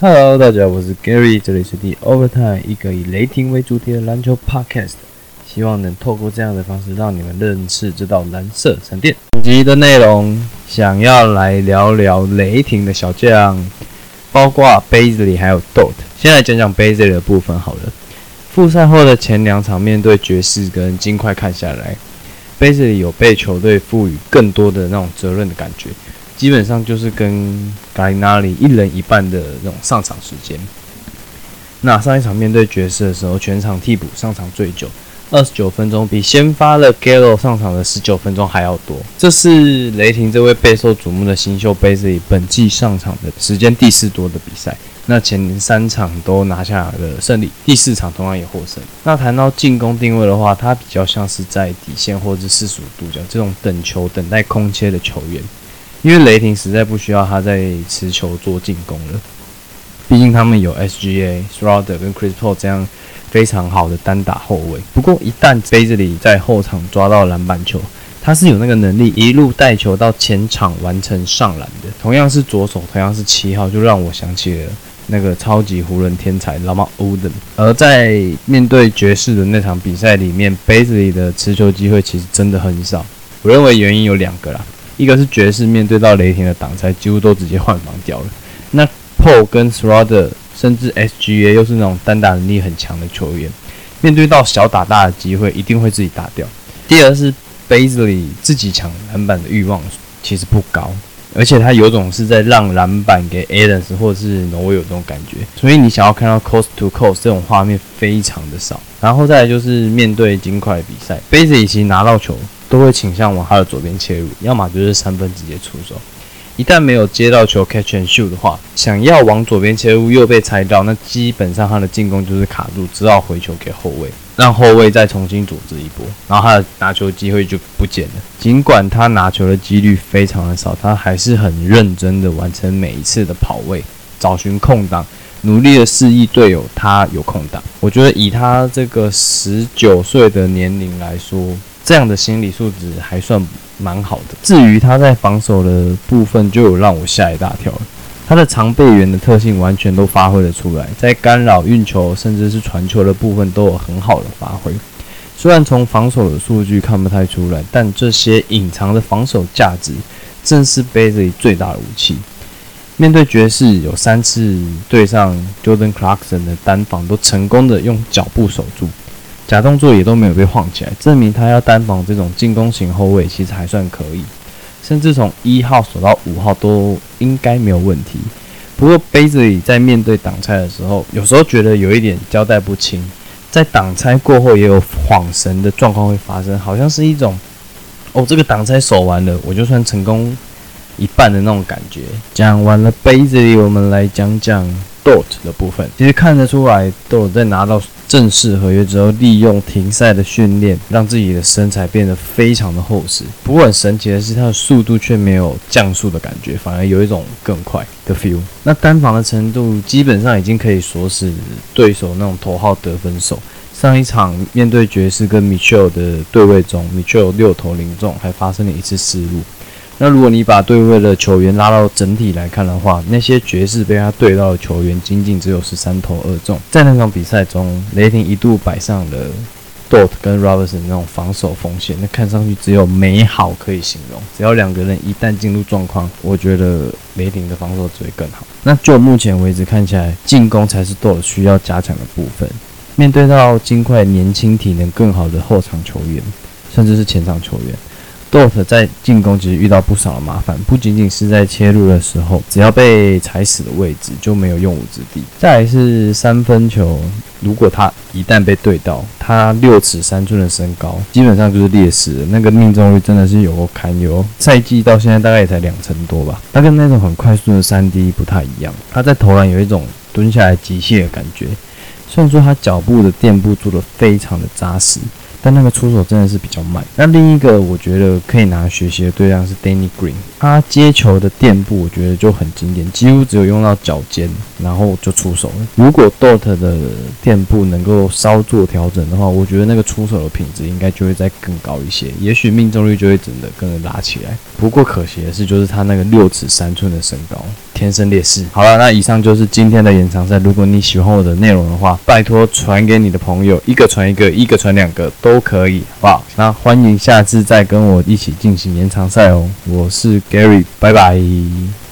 Hello，大家好，我是 Gary，这里是 The Overtime 一个以雷霆为主题的篮球 Podcast，希望能透过这样的方式让你们认识这道蓝色闪电。本集的内容想要来聊聊雷霆的小将，包括 Bazley 还有 Dot。先来讲讲 Bazley 的部分好了。复赛后的前两场面对爵士跟金块看下来，Bazley 有被球队赋予更多的那种责任的感觉。基本上就是跟盖纳里一人一半的那种上场时间。那上一场面对爵士的时候，全场替补上场最久，二十九分钟，比先发的 Gallo 上场的十九分钟还要多。这是雷霆这位备受瞩目的新秀贝斯里本季上场的时间第四多的比赛。那前三场都拿下了胜利，第四场同样也获胜。那谈到进攻定位的话，他比较像是在底线或者是四十五度角这种等球、等待空切的球员。因为雷霆实在不需要他在持球做进攻了，毕竟他们有 SGA、s r o d e r 跟 Chris Paul 这样非常好的单打后卫。不过一旦杯子里在后场抓到篮板球，他是有那个能力一路带球到前场完成上篮的。同样是左手，同样是七号，就让我想起了那个超级湖人天才 Lamar Odom。而在面对爵士的那场比赛里面，杯子里的持球机会其实真的很少。我认为原因有两个啦。一个是爵士面对到雷霆的挡拆，几乎都直接换防掉了。那 Paul 跟 s r o d e r 甚至 SGA 又是那种单打能力很强的球员，面对到小打大的机会，一定会自己打掉。第二是 Bazley 自己抢篮板的欲望其实不高，而且他有种是在让篮板给 Adams 或者是 No 有这种感觉，所以你想要看到 COST to COST 这种画面非常的少。然后再来就是面对金块比赛，Bazley 其实拿到球。都会倾向往他的左边切入，要么就是三分直接出手。一旦没有接到球 catch and shoot 的话，想要往左边切入又被猜到，那基本上他的进攻就是卡住，只好回球给后卫，让后卫再重新组织一波，然后他的拿球机会就不见了。尽管他拿球的几率非常的少，他还是很认真的完成每一次的跑位，找寻空档，努力的示意队友他有空档。我觉得以他这个十九岁的年龄来说，这样的心理素质还算蛮好的。至于他在防守的部分，就有让我吓一大跳了。他的长备员的特性完全都发挥了出来，在干扰运球甚至是传球的部分都有很好的发挥。虽然从防守的数据看不太出来，但这些隐藏的防守价值正是背着最大的武器。面对爵士，有三次对上 Jordan Clarkson 的单防，都成功的用脚步守住。假动作也都没有被晃起来，证明他要单防这种进攻型后卫其实还算可以，甚至从一号守到五号都应该没有问题。不过杯子里在面对挡拆的时候，有时候觉得有一点交代不清，在挡拆过后也有晃神的状况会发生，好像是一种哦这个挡拆守完了，我就算成功一半的那种感觉。讲完了杯子里，我们来讲讲。Dot 的部分，其实看得出来，Dot 在拿到正式合约之后，利用停赛的训练，让自己的身材变得非常的厚实。不过很神奇的是，他的速度却没有降速的感觉，反而有一种更快的 feel。那单防的程度，基本上已经可以锁死对手那种头号得分手。上一场面对爵士跟 Mitchell 的对位中，Mitchell 六投零中，还发生了一次失误。那如果你把对位的球员拉到整体来看的话，那些爵士被他对到的球员仅仅只有十三投二中。在那场比赛中，雷霆一度摆上了 Dort 跟 Robertson 那种防守锋线，那看上去只有美好可以形容。只要两个人一旦进入状况，我觉得雷霆的防守只会更好。那就目前为止看起来，进攻才是 Dort 需要加强的部分。面对到金块年轻、体能更好的后场球员，甚至是前场球员。Dot 在进攻其实遇到不少的麻烦，不仅仅是在切入的时候，只要被踩死的位置就没有用武之地。再来是三分球，如果他一旦被对到，他六尺三寸的身高基本上就是劣势了。那个命中率真的是有够堪忧，赛季到现在大概也才两成多吧。他跟那种很快速的三 D 不太一样，他在投篮有一种蹲下来机械的感觉。虽然说他脚步的垫步做得非常的扎实。但那个出手真的是比较慢。那另一个我觉得可以拿学习的对象是 Danny Green，他接球的垫步我觉得就很经典，几乎只有用到脚尖，然后就出手了。如果 Dot 的垫步能够稍作调整的话，我觉得那个出手的品质应该就会再更高一些，也许命中率就会整的跟着拉起来。不过可惜的是，就是他那个六尺三寸的身高。天生劣势。好了，那以上就是今天的延长赛。如果你喜欢我的内容的话，拜托传给你的朋友，一个传一个，一个传两个都可以，好不好？那欢迎下次再跟我一起进行延长赛哦。我是 Gary，拜拜。